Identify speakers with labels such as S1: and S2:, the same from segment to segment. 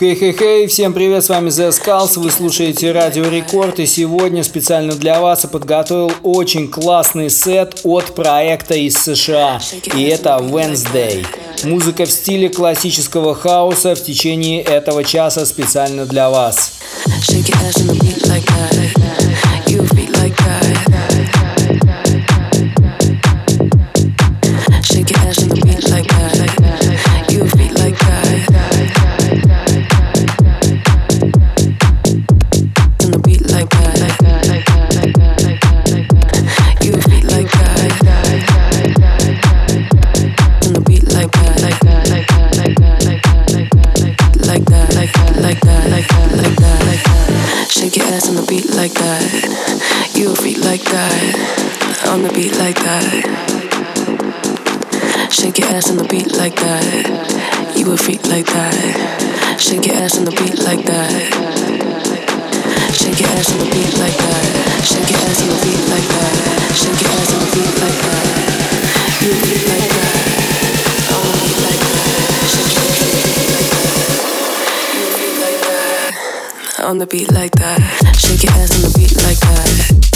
S1: Хей-хей-хей, всем привет, с вами Zeskullz, вы слушаете Радио Рекорд, и сегодня специально для вас я подготовил очень классный сет от проекта из США, и это Wednesday. Музыка в стиле классического хаоса в течение этого часа специально для вас. Shake
S2: on the beat like that. Shake your ass on the beat like that. You a freak like that. Shake your ass on the beat like that. Shake your ass on the beat like that. Shake your ass on the beat like that. Shake your ass on the beat like that. You a freak like that. Like that. On the beat like that. Shake your ass on the beat like that.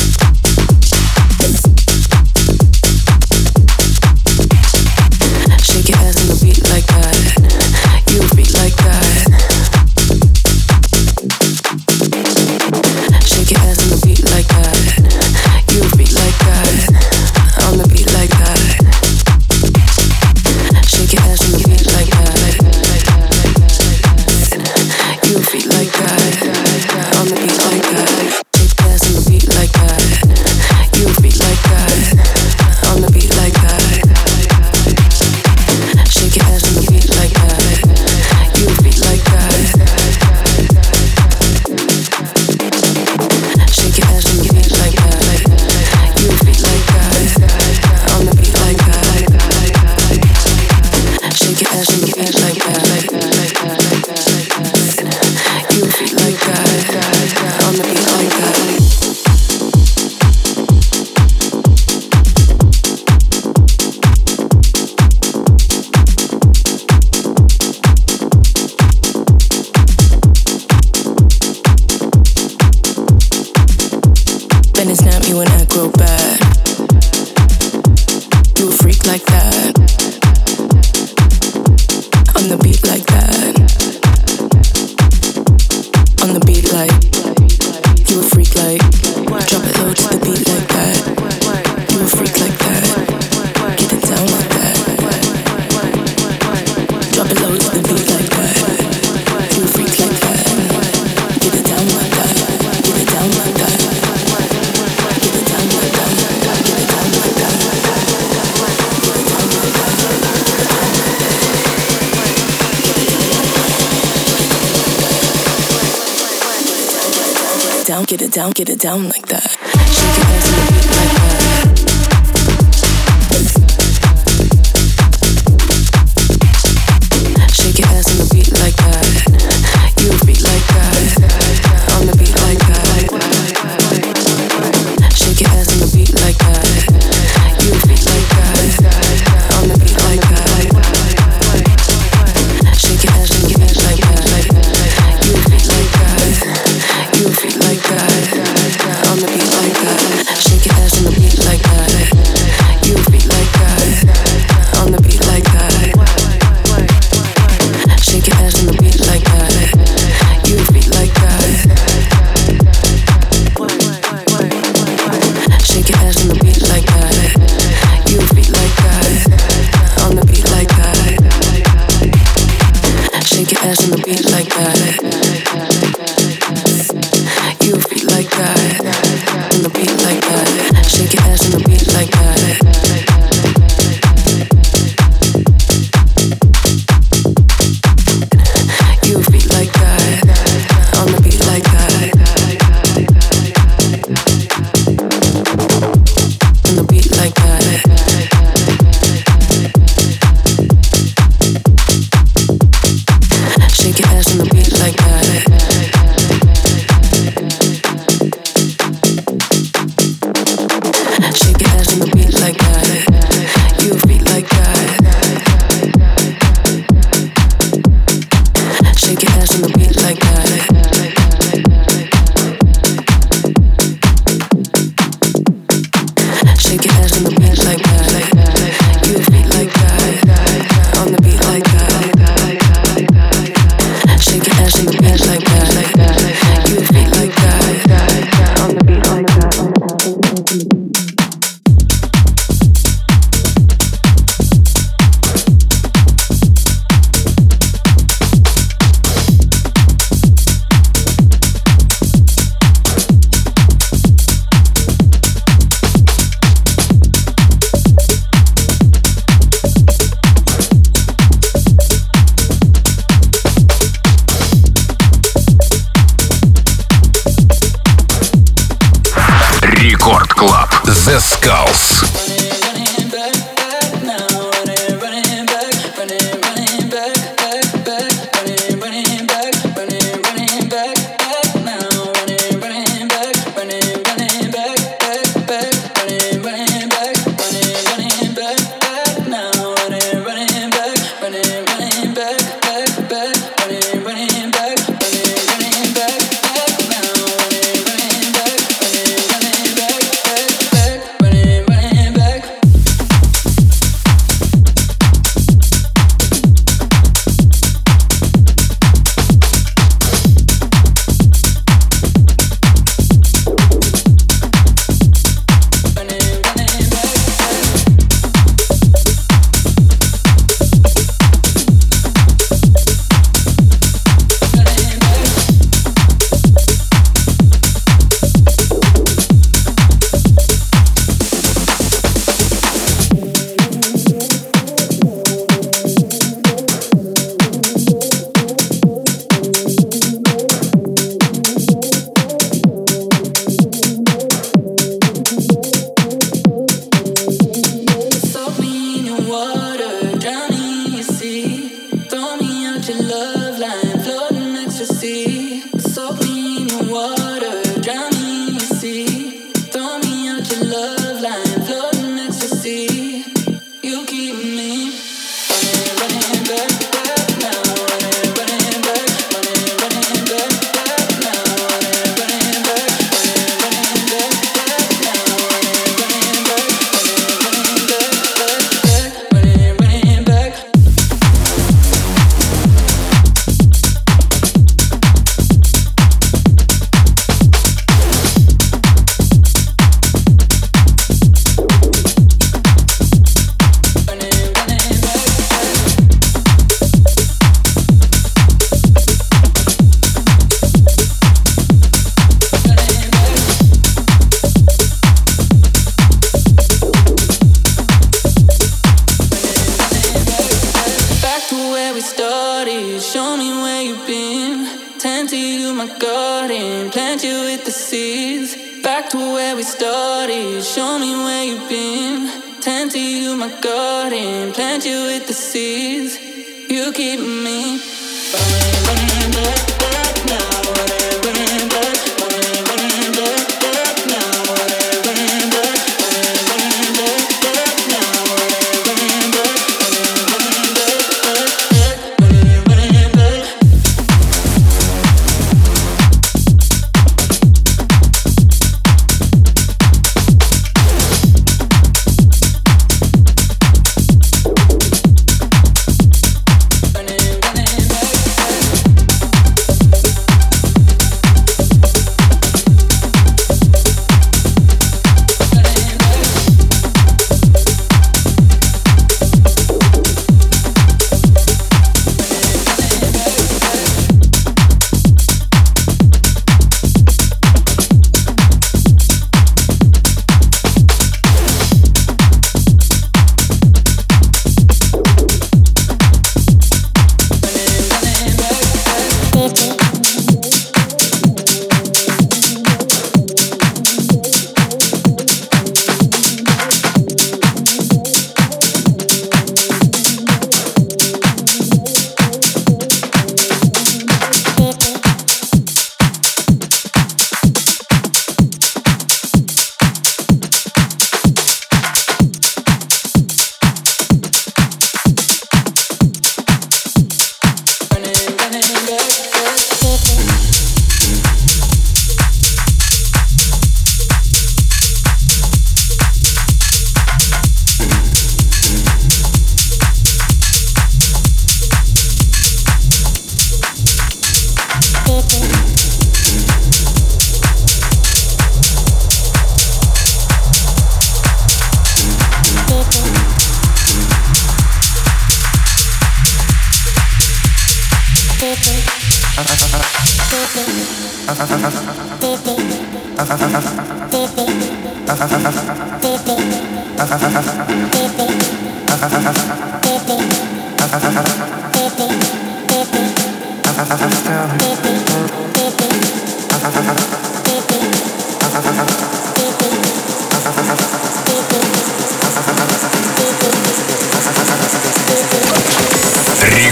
S2: get it down like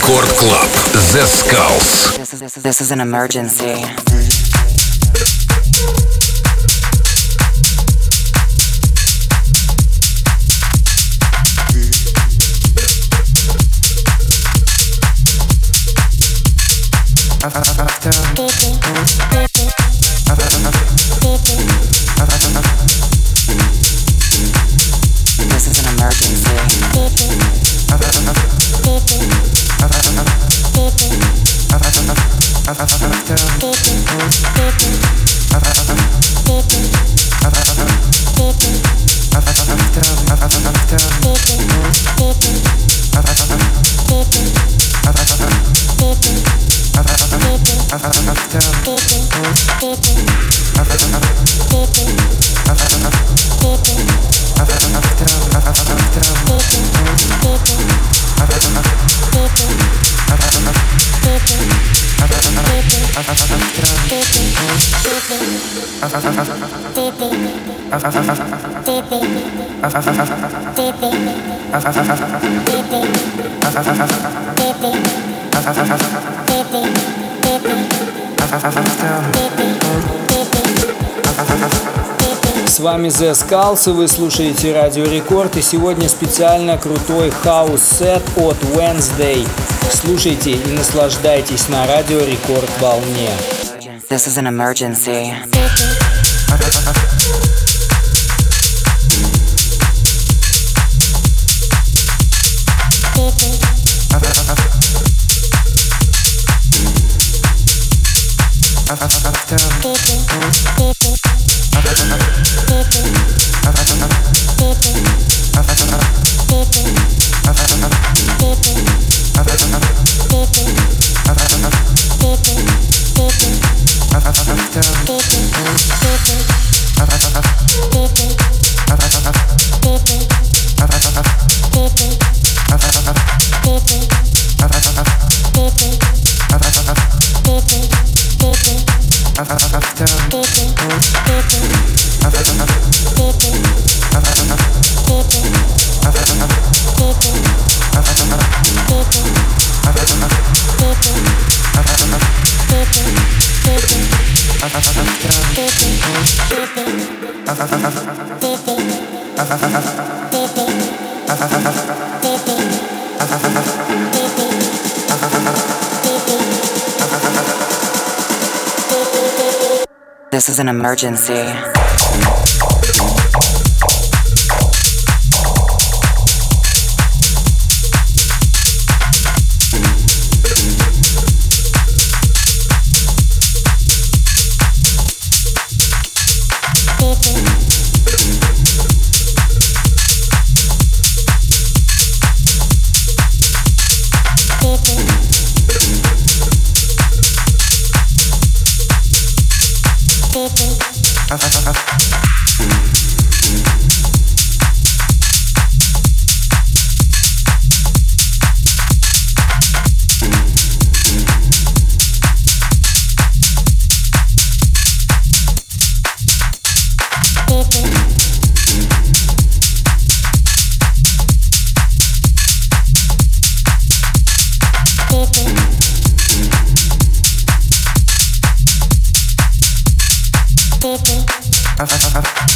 S3: Рекорд Клаб. The Skulls.
S4: This is, this is an emergency.
S1: С вами Zeskullz, и вы слушаете Радио Рекорд, и сегодня специально крутой хаус-сет от WENZDAY. Слушайте и наслаждайтесь на Радио Рекорд волне.
S4: This is an emergency. This is an emergency.
S3: ハハ
S5: ハ。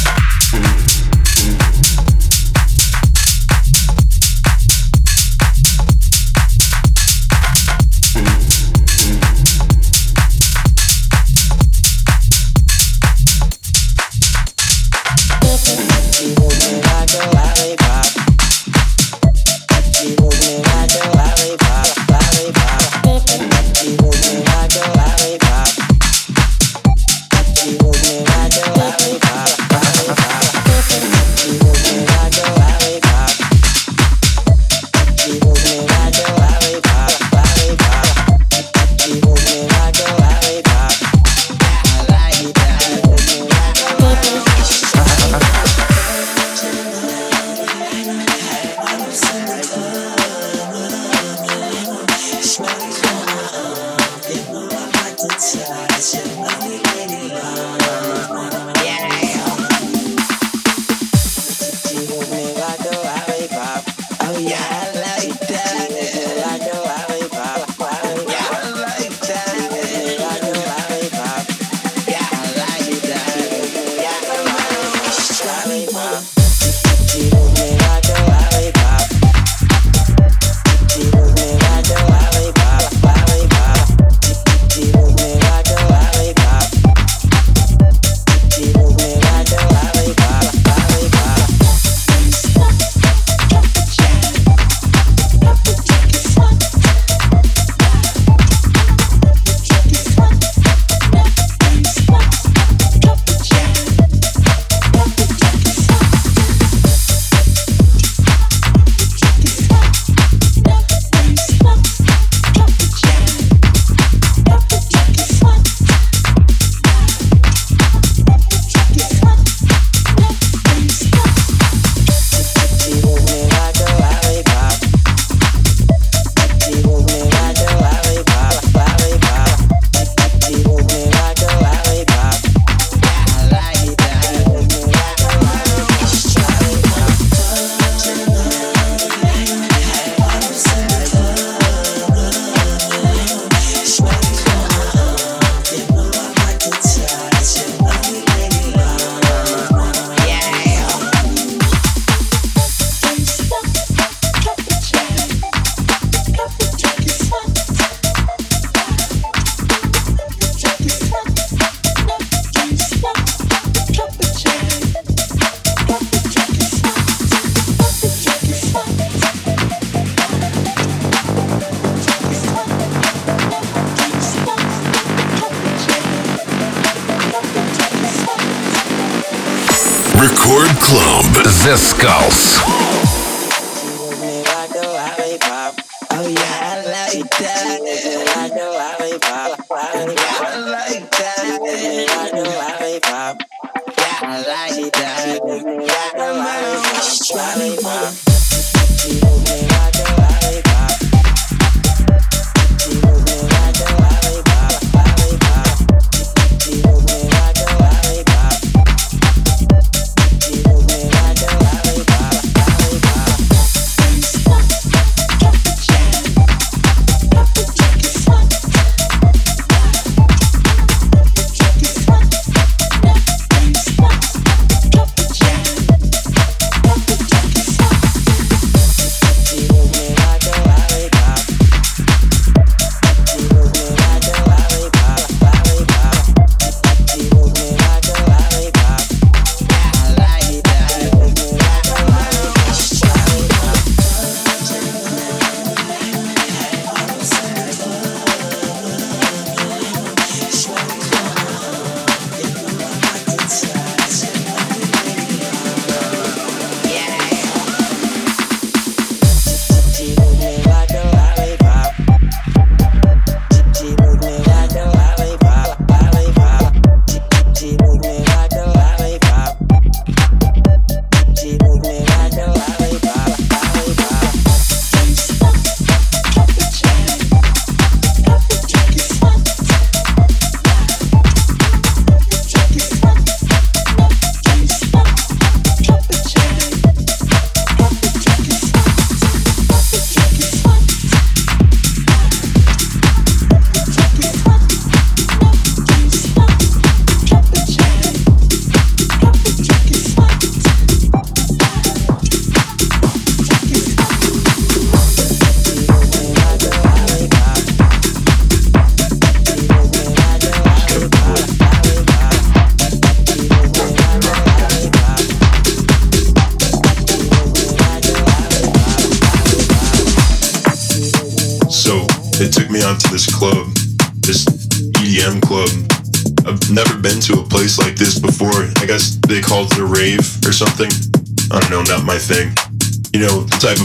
S5: The Skull.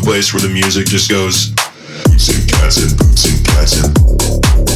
S5: Place where the music just goes. Boots and cats and boots and cats and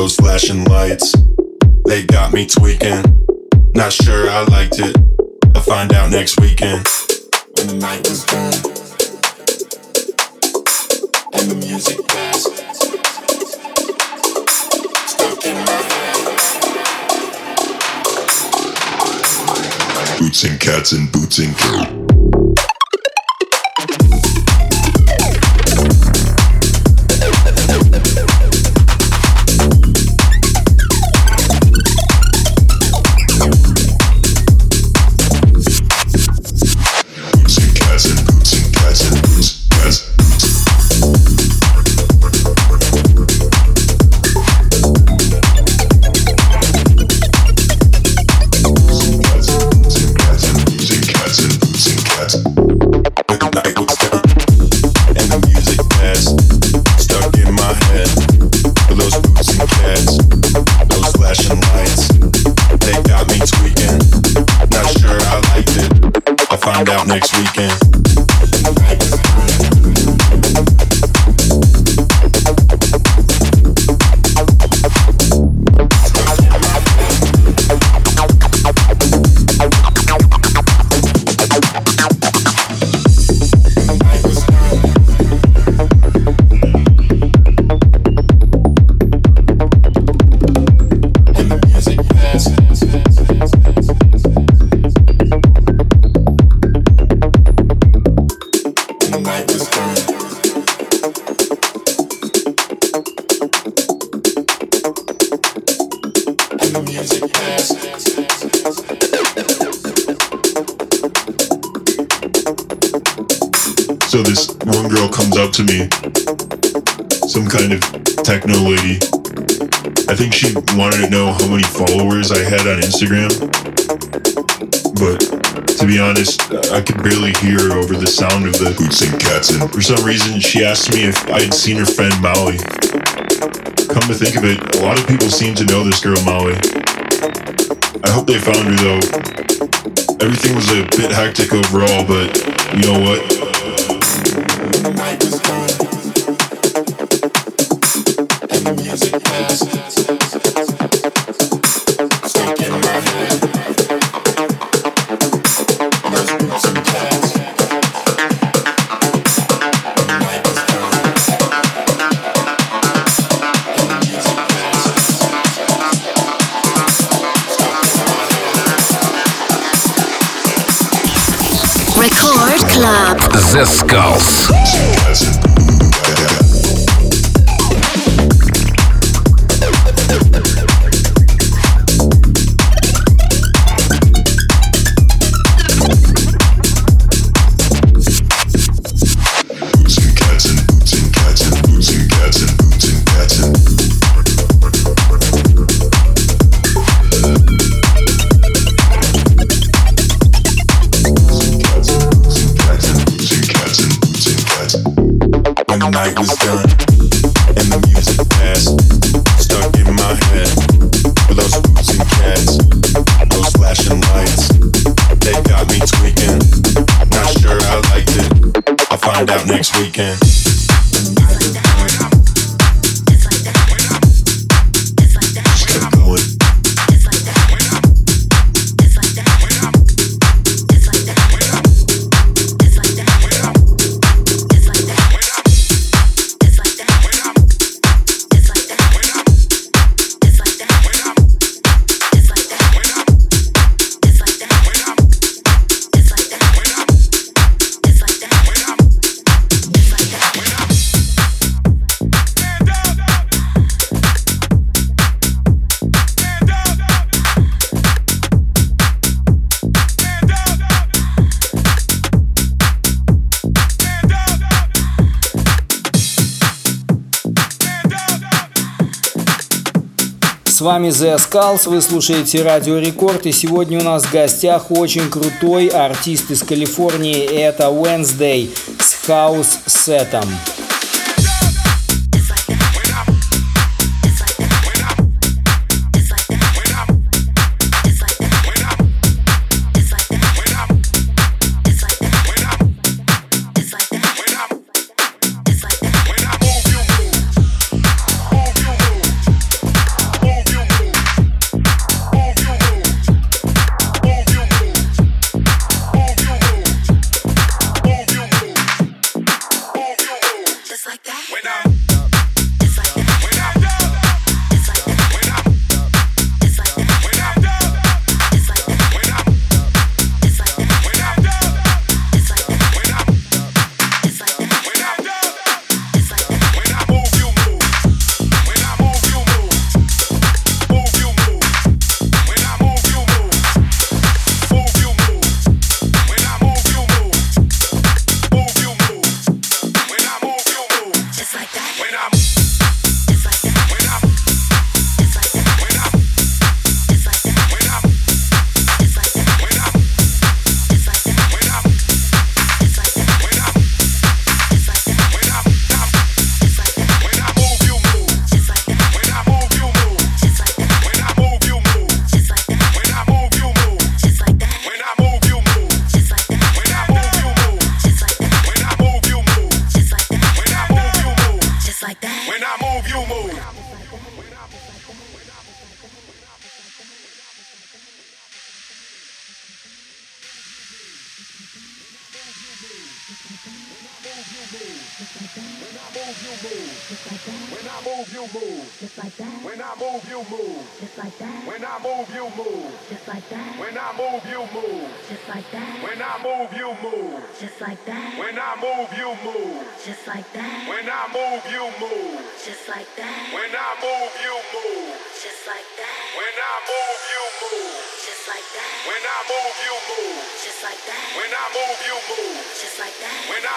S5: Those flashing lights, they got me tweaking. Not sure I liked it. I'll find out next weekend. When the night is done, and the music passed. Stuck in my head. Boots and cats and boots and coats. find out next weekend. Honest, I could barely hear over the sound of the boots and cats. And for some reason, she asked me if I'd seen her friend Molly. Come to think of it, a lot of people seem to know this girl Molly. I hope they found her though. Everything was a bit hectic overall, but you know what?
S3: Descalço. out
S1: next weekend. Вами Zeskullz, вы слушаете Радио Рекорд, и сегодня у нас в гостях очень крутой артист из Калифорнии, это WENZDAY с хаус-сетом.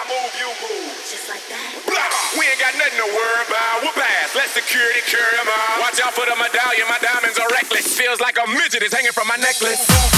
S1: Move, you move. Just like that. Blah! We ain't got nothing to worry about. We're past. Let
S3: security carry them out. Watch out for the medallion. My diamonds are reckless. Feels like a midget is hanging from my necklace.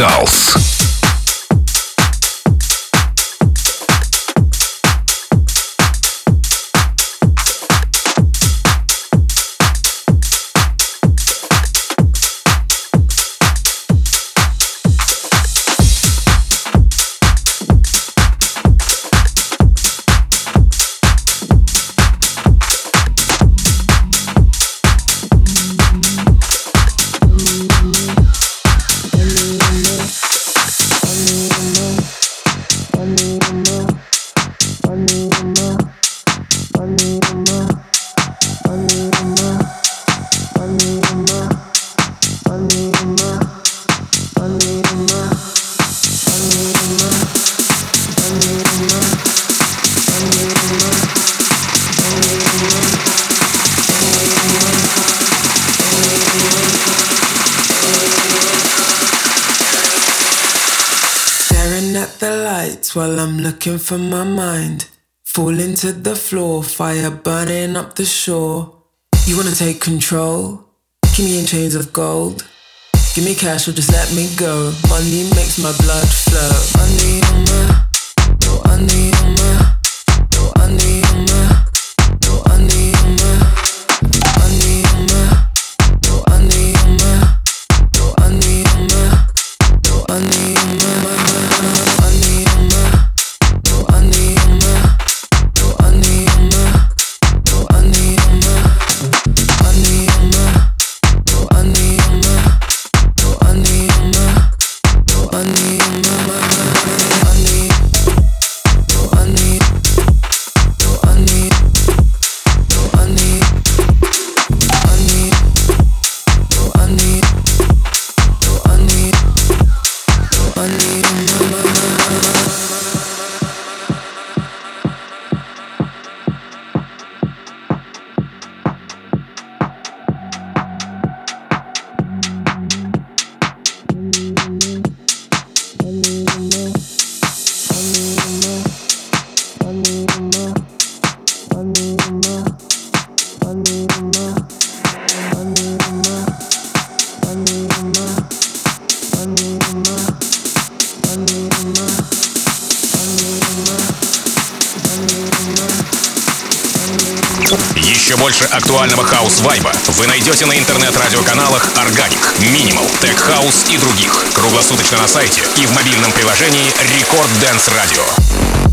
S3: Skulls.
S6: For my mind. Falling to the floor, fire burning up the shore. You wanna take control? Keep me in chains of gold. Give me cash or just let me go. Money makes my blood flow. Money on my,
S3: найдете на интернет-радиоканалах Organic, Minimal, Tech House и других. Круглосуточно на сайте и в мобильном приложении Record Dance Radio.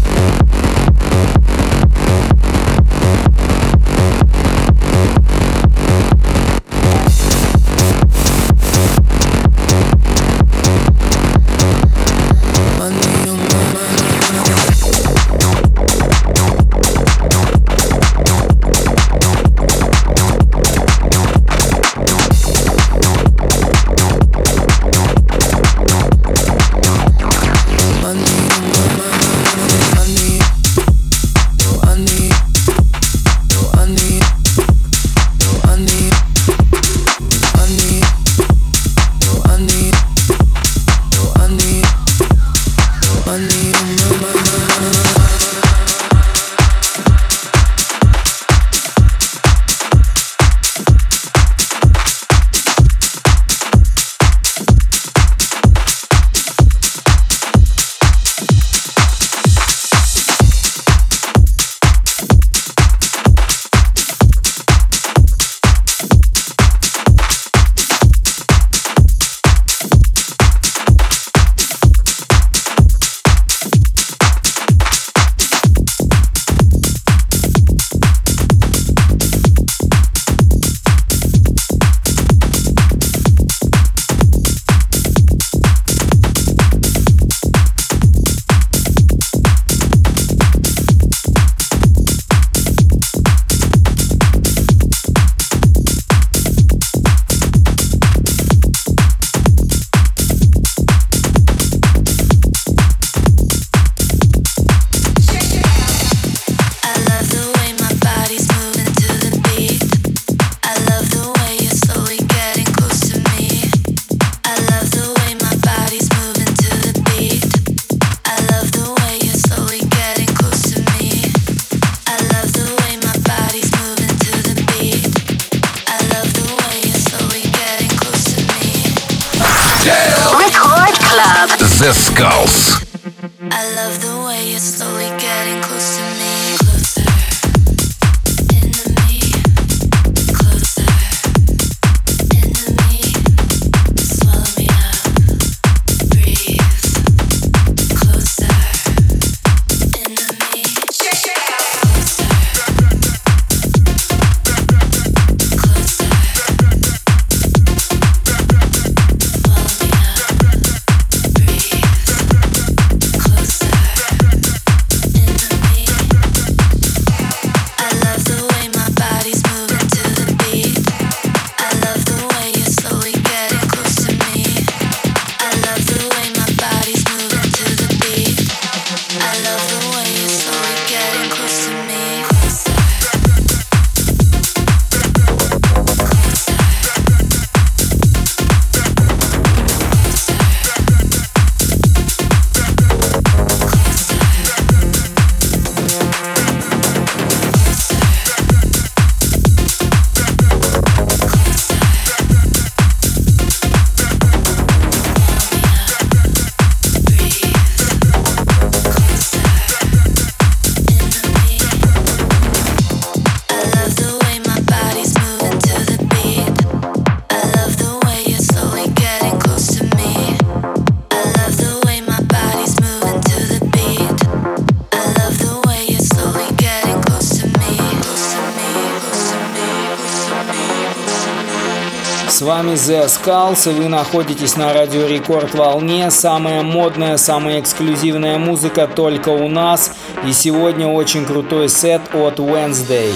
S1: И вы находитесь на Радио Рекорд волне. Самая модная, самая эксклюзивная музыка только у нас. И сегодня очень крутой сет от Wednesday.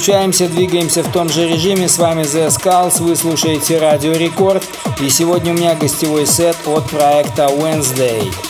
S7: Переключаемся, двигаемся в том же режиме. С вами The Skulls, вы слушаете Радио Рекорд. И сегодня у меня гостевой сет от проекта Wednesday.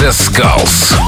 S8: The Skulls.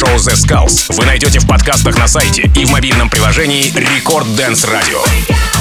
S9: шоу The Skulls вы найдете в подкастах на сайте и в мобильном приложении Record Dance Radio.